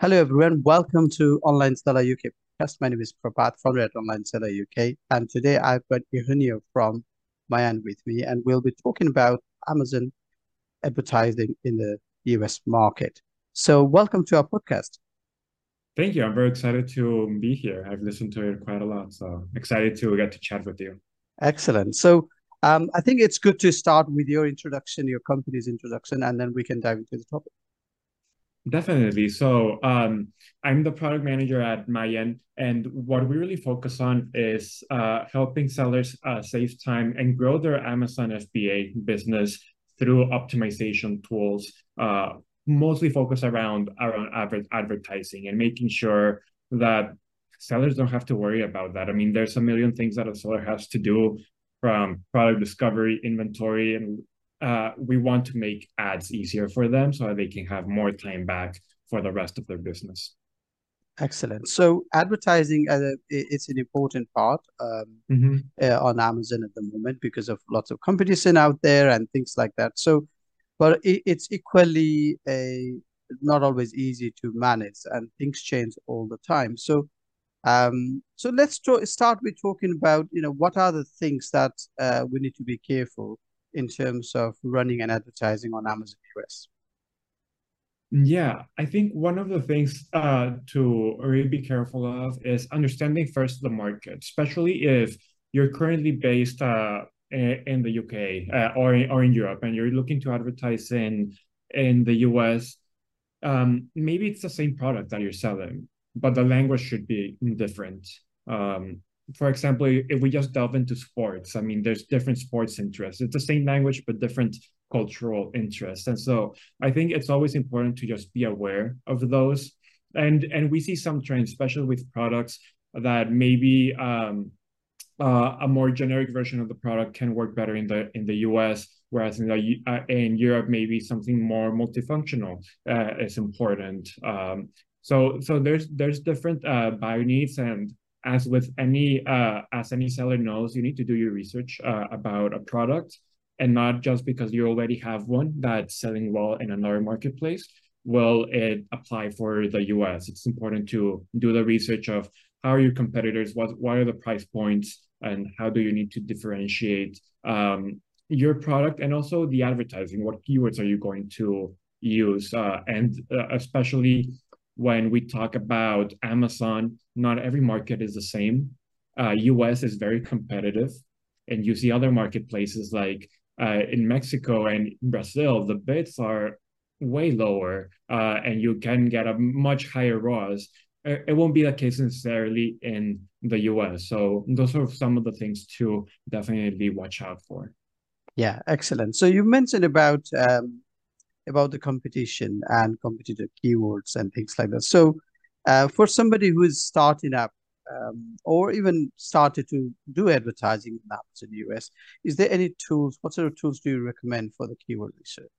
Hello, everyone. Welcome to Online Seller UK podcast. My name is Prabhat, founder at Online Seller UK. And today I've got Eugenio from Mayan with me, and we'll be talking about Amazon advertising in the US market. So, welcome to our podcast. Thank you. I'm very excited to be here. I've listened to it quite a lot, so excited to get to chat with you. Excellent. So, um, I think it's good to start with your introduction, your company's introduction, and then we can dive into the topic. Definitely. So um, I'm the product manager at Mayan, and what we really focus on is uh, helping sellers uh, save time and grow their Amazon FBA business through optimization tools, uh, mostly focused around around adver- advertising and making sure that sellers don't have to worry about that. I mean, there's a million things that a seller has to do from product discovery, inventory, and uh, we want to make ads easier for them so they can have more time back for the rest of their business. Excellent. So advertising, uh, it's an important part um, mm-hmm. uh, on Amazon at the moment because of lots of competition out there and things like that. So, but it, it's equally a not always easy to manage, and things change all the time. So, um, so let's start with talking about you know what are the things that uh, we need to be careful in terms of running and advertising on Amazon US? Yeah, I think one of the things uh, to really be careful of is understanding first the market, especially if you're currently based uh, in the UK uh, or, or in Europe and you're looking to advertise in, in the US. Um, maybe it's the same product that you're selling, but the language should be different. Um, for example, if we just delve into sports, I mean, there's different sports interests. It's the same language, but different cultural interests. And so I think it's always important to just be aware of those. And and we see some trends, especially with products that maybe um, uh, a more generic version of the product can work better in the in the US, whereas in the uh, in Europe maybe something more multifunctional uh, is important. Um, so so there's there's different uh, buyer needs and as with any uh, as any seller knows, you need to do your research uh, about a product, and not just because you already have one that's selling well in another marketplace will it apply for the US. It's important to do the research of how are your competitors, what what are the price points, and how do you need to differentiate um, your product, and also the advertising. What keywords are you going to use, uh, and uh, especially when we talk about Amazon, not every market is the same. Uh, US is very competitive, and you see other marketplaces like uh, in Mexico and Brazil, the bids are way lower, uh, and you can get a much higher ROAS. It won't be the case necessarily in the US. So those are some of the things to definitely watch out for. Yeah, excellent. So you mentioned about um, about the competition and competitive keywords and things like that. So, uh, for somebody who is starting up um, or even started to do advertising in Amazon US, is there any tools? What sort of tools do you recommend for the keyword research?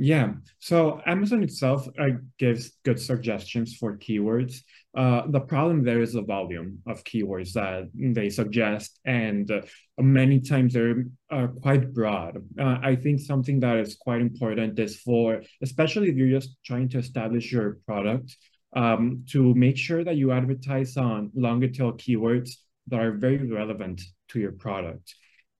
Yeah, so Amazon itself uh, gives good suggestions for keywords. Uh, the problem there is the volume of keywords that they suggest, and uh, many times they're uh, quite broad. Uh, I think something that is quite important is for, especially if you're just trying to establish your product, um, to make sure that you advertise on longer tail keywords that are very relevant to your product.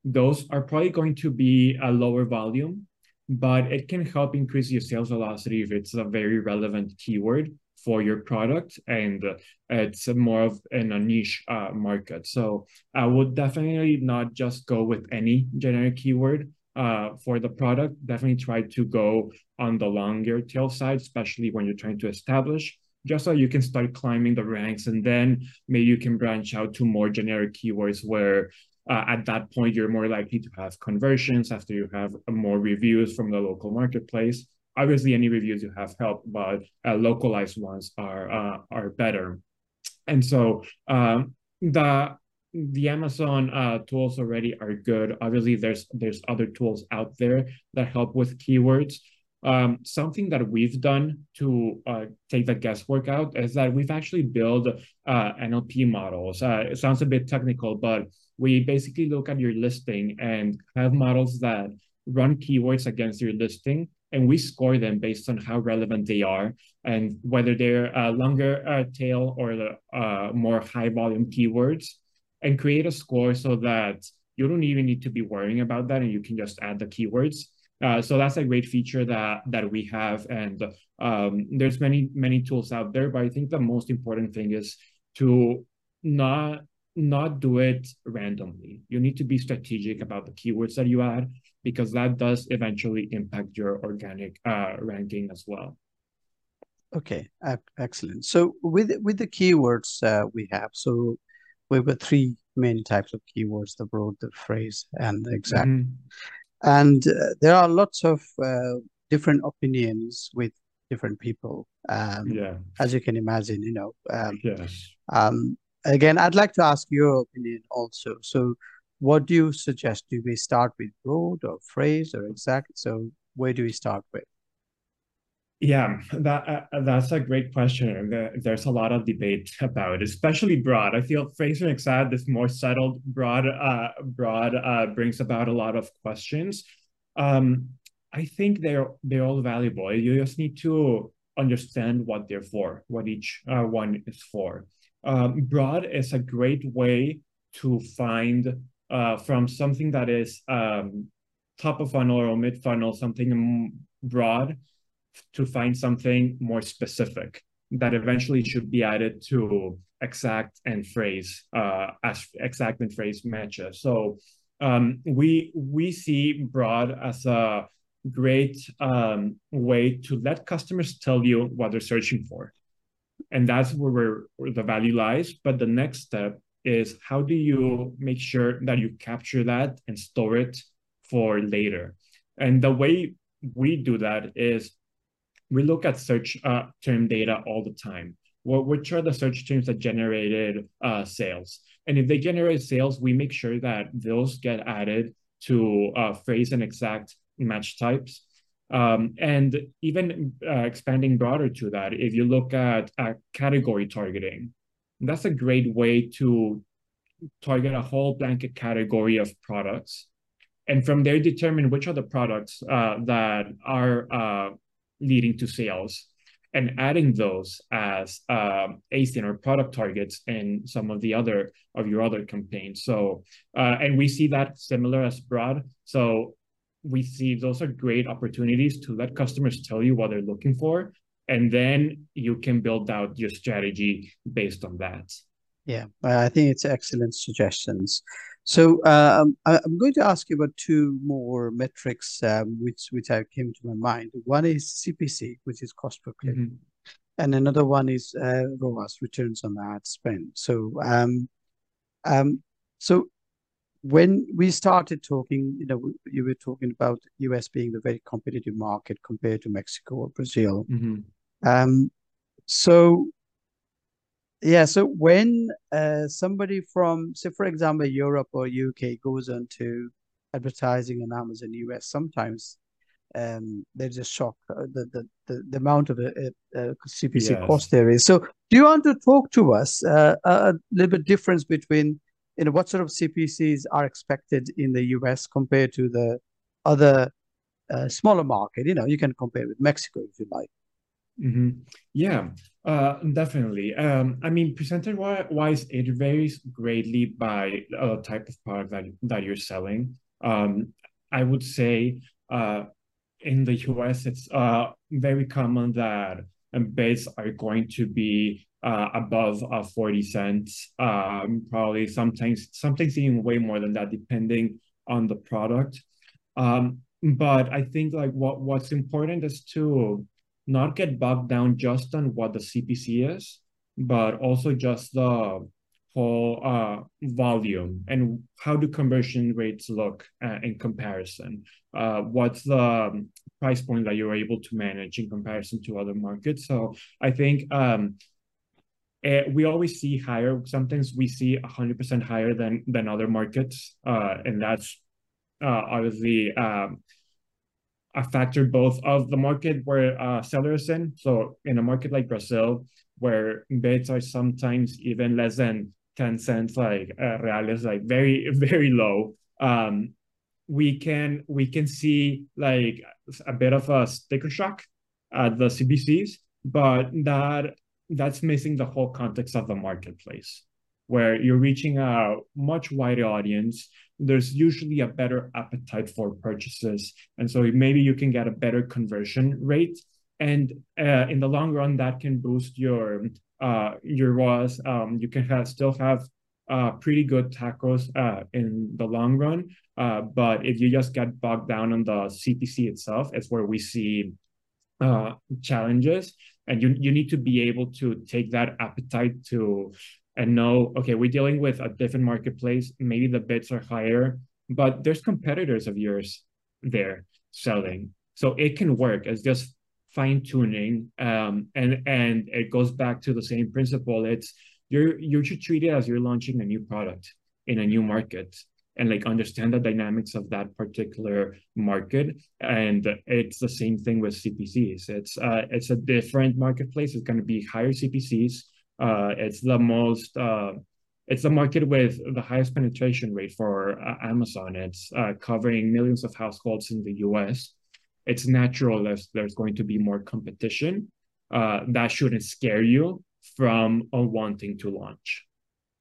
Those are probably going to be a lower volume but it can help increase your sales velocity if it's a very relevant keyword for your product and it's more of in a niche uh, market. So I would definitely not just go with any generic keyword uh, for the product. Definitely try to go on the longer tail side, especially when you're trying to establish, just so you can start climbing the ranks and then maybe you can branch out to more generic keywords where uh, at that point, you're more likely to have conversions after you have more reviews from the local marketplace. Obviously, any reviews you have help, but uh, localized ones are uh, are better. And so um, the the Amazon uh, tools already are good. Obviously, there's there's other tools out there that help with keywords. Um, something that we've done to uh, take the guesswork out is that we've actually built uh, NLP models. Uh, it sounds a bit technical, but we basically look at your listing and have models that run keywords against your listing and we score them based on how relevant they are and whether they're a longer uh, tail or the uh, more high volume keywords and create a score so that you don't even need to be worrying about that and you can just add the keywords uh, so that's a great feature that that we have and um, there's many many tools out there but i think the most important thing is to not not do it randomly you need to be strategic about the keywords that you add because that does eventually impact your organic uh, ranking as well. Okay, excellent. So with with the keywords uh, we have, so we have three main types of keywords: the broad, the phrase, and the exact. Mm -hmm. And uh, there are lots of uh, different opinions with different people. Um, yeah. As you can imagine, you know. Um, yes. Um, again, I'd like to ask your opinion also. So what do you suggest? Do we start with broad or phrase or exact? So where do we start with? Yeah, that uh, that's a great question. There's a lot of debate about, especially broad. I feel phrase and exact this more settled. Broad, uh, broad uh, brings about a lot of questions. Um, I think they're they're all valuable. You just need to understand what they're for, what each uh, one is for. Um, broad is a great way to find uh, from something that is um, top of funnel or mid funnel, something broad, to find something more specific that eventually should be added to exact and phrase uh, as exact and phrase matches. So um, we we see broad as a great um, way to let customers tell you what they're searching for, and that's where, where the value lies. But the next step is how do you make sure that you capture that and store it for later? And the way we do that is we look at search uh, term data all the time. Well, which are the search terms that generated uh, sales? And if they generate sales, we make sure that those get added to uh, phrase and exact match types. Um, and even uh, expanding broader to that, if you look at, at category targeting, that's a great way to target a whole blanket category of products. And from there, determine which are the products uh, that are uh, leading to sales and adding those as uh, ASIN or product targets in some of the other of your other campaigns. So, uh, and we see that similar as broad. So we see those are great opportunities to let customers tell you what they're looking for and then you can build out your strategy based on that yeah i think it's excellent suggestions so um, i'm going to ask you about two more metrics um, which which I came to my mind one is cpc which is cost per click mm-hmm. and another one is uh, ROAS, returns on ad spend so um, um, so when we started talking, you know, you were talking about US being a very competitive market compared to Mexico or Brazil. Mm-hmm. Um, so yeah, so when uh, somebody from, say, for example, Europe or UK goes into advertising on Amazon US, sometimes um, there's a shock uh, the, the, the, the amount of a, a CPC yes. cost there is. So, do you want to talk to us uh, a little bit difference between you know what sort of CPCs are expected in the US compared to the other uh, smaller market? You know, you can compare with Mexico if you like. Mm-hmm. Yeah, uh, definitely. Um, I mean, percentage wise, it varies greatly by uh, type of product that, that you're selling. Um, I would say uh, in the US, it's uh, very common that bids are going to be uh, above uh, 40 cents, um, probably sometimes, sometimes even way more than that, depending on the product. Um, but I think like what what's important is to not get bogged down just on what the CPC is, but also just the whole uh, volume and how do conversion rates look uh, in comparison? Uh, what's the price point that you're able to manage in comparison to other markets? So I think um, eh, we always see higher. Sometimes we see 100% higher than than other markets, uh, and that's uh, obviously um, a factor both of the market where uh, sellers in. So in a market like Brazil, where bids are sometimes even less than 10 cents, like uh, reales, like very, very low. Um, we can we can see like a bit of a sticker shock at the CPCs, but that that's missing the whole context of the marketplace where you're reaching a much wider audience. There's usually a better appetite for purchases. And so maybe you can get a better conversion rate. And uh, in the long run, that can boost your uh, your ROAS. Um, you can have still have uh, pretty good TACoS uh, in the long run. Uh, but if you just get bogged down on the CPC itself, it's where we see uh, challenges. And you, you need to be able to take that appetite to and know, okay, we're dealing with a different marketplace. Maybe the bids are higher, but there's competitors of yours there selling. So it can work. It's just fine tuning. Um, and and it goes back to the same principle. It's you're you should treat it as you're launching a new product in a new market and like understand the dynamics of that particular market and it's the same thing with cpcs it's uh it's a different marketplace it's going to be higher cpcs uh, it's the most uh, it's the market with the highest penetration rate for uh, Amazon. It's uh, covering millions of households in the US. It's natural that there's going to be more competition. Uh, that shouldn't scare you from wanting to launch.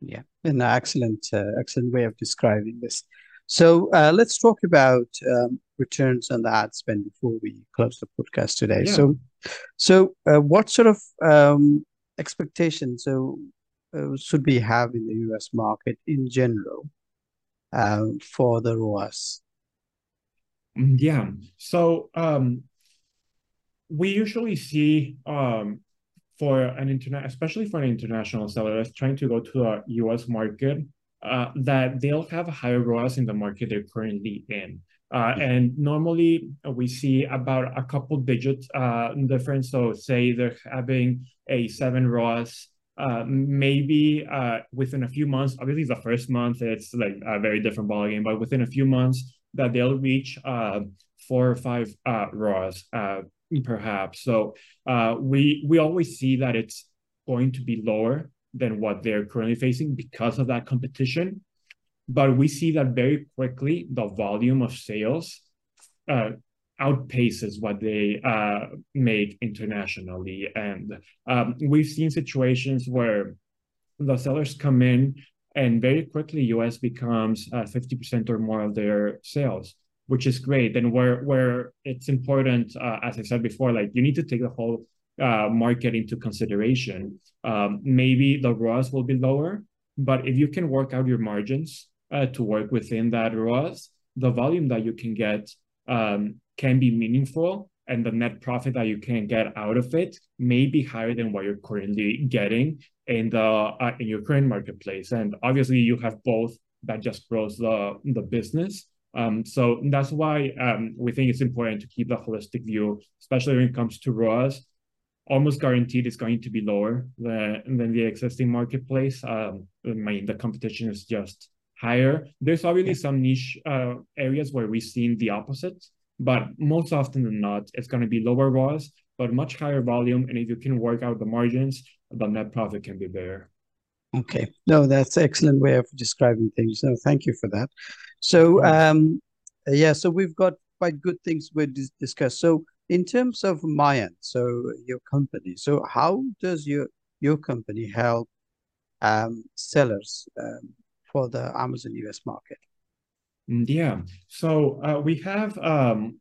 Yeah, an excellent, uh, excellent way of describing this. So let's talk about um, returns on the ad spend before we close the podcast today. Yeah. So, so what sort of um, expectations so uh, should we have in the US market in general um, for the ROAS? Mm, yeah. So um, we usually see um, for an internet, especially for an international seller that's trying to go to a US market, uh, that they'll have higher ROAS in the market they're currently in. Uh, and normally uh, we see about a couple digits uh, difference. So say they're having a seven ROAS, uh, maybe uh, within a few months, obviously the first month, it's like a very different ballgame, but within a few months that they'll reach uh, four or five ROAS perhaps. So we, we always see that it's going to be lower than what they're currently facing because of that competition. But we see that very quickly the volume of sales uh, outpaces what they uh, make internationally. And um, we've seen situations where the sellers come in and very quickly US becomes uh, 50% or more of their sales, which is great. And where, where it's important, uh, as I said before, like you need to take the whole uh, market into consideration. Um, maybe the ROAS will be lower, but if you can work out your margins uh, to work within that ROAS, the volume that you can get um, can be meaningful and the net profit that you can get out of it may be higher than what you're currently getting in the uh, in your current marketplace. And obviously you have both that just grows the the business. Um, so that's why um, we think it's important to keep the holistic view especially when it comes to ROAS almost guaranteed it's going to be lower than, than the existing marketplace. Um, I mean the competition is just higher. There's obviously some niche uh, areas where we've seen the opposite, but most often than not, it's going to be lower ROAS, but much higher volume. And if you can work out the margins, the net profit can be better. Okay. No, that's excellent way of describing things. So thank you for that. So, um, yeah, so we've got quite good things we dis- discussed. So in terms of Mayan, so your company, so how does your your company help um, sellers um, for the Amazon US market? Mm, yeah. So uh, we have um,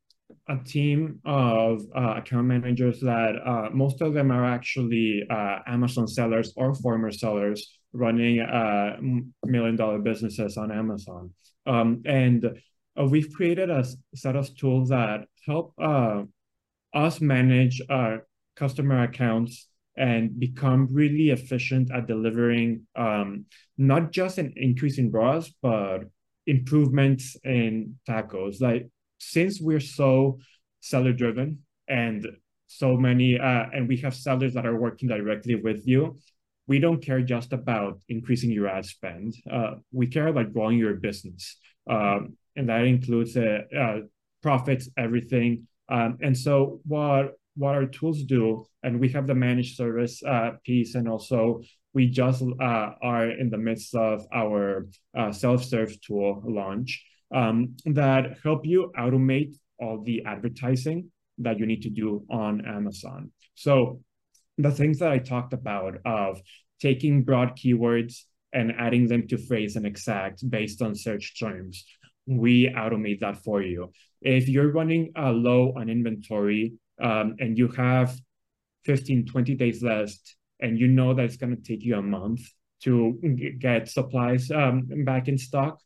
a team of uh, account managers that uh, most of them are actually uh, Amazon sellers or former sellers running uh, million dollar businesses on Amazon. Um, and uh, we've created a set of tools that help us manage our customer accounts and become really efficient at delivering um, not just an increase in ROAS, but improvements in TACoS. Like since we're so seller driven and so many, uh, and we have sellers that are working directly with you, we don't care just about increasing your ad spend. Uh, we care about growing your business. Um, and that includes uh, uh profits, everything. Um, and so what what our tools do, and we have the managed service uh, piece, and also we just uh, are in the midst of our uh, self-serve tool launch um, that help you automate all the advertising that you need to do on Amazon. So the things that I talked about of taking broad keywords and adding them to phrase and exact based on search terms, we automate that for you. If you're running uh, low on inventory um, and you have 15, 20 days left, and you know that it's going to take you a month to get supplies um, back in stock,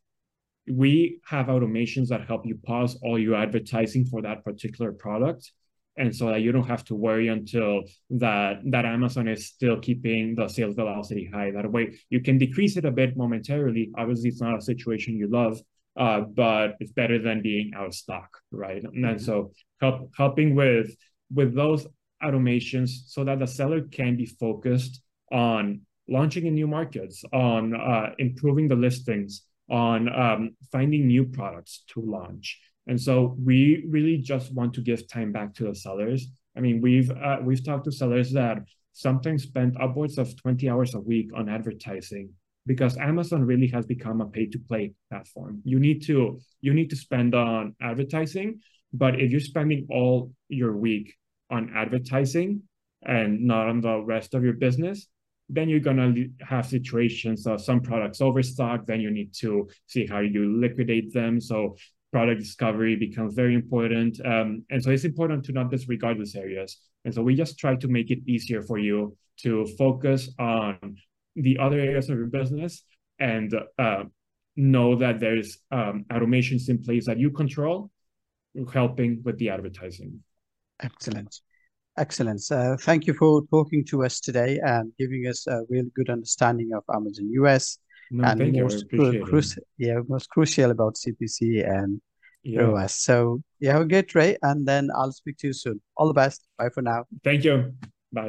we have automations that help you pause all your advertising for that particular product and so that you don't have to worry until that that Amazon is still keeping the sales velocity high. That way, you can decrease it a bit momentarily. Obviously, it's not a situation you love, uh, but it's better than being out of stock, right? Mm-hmm. And so, help, helping with with those automations so that the seller can be focused on launching in new markets, on uh, improving the listings, on um, finding new products to launch. And so we really just want to give time back to the sellers. I mean, we've uh, we've talked to sellers that sometimes spend upwards of 20 hours a week on advertising because Amazon really has become a pay to play platform. You need to you need to spend on advertising, but if you're spending all your week on advertising and not on the rest of your business, then you're gonna have situations of some products overstock. Then you need to see how you liquidate them. So product discovery becomes very important. Um, and so it's important to not disregard these areas. And so we just try to make it easier for you to focus on the other areas of your business and uh, know that there's um, automations in place that you control helping with the advertising. Excellent. Excellent. Uh, thank you for talking to us today and giving us a really good understanding of Amazon US no, and thank most you. Cru- yeah, most crucial about CPC and yeah. ROAS. So you have a great day, and then I'll speak to you soon. All the best. Bye for now. Thank you. Bye.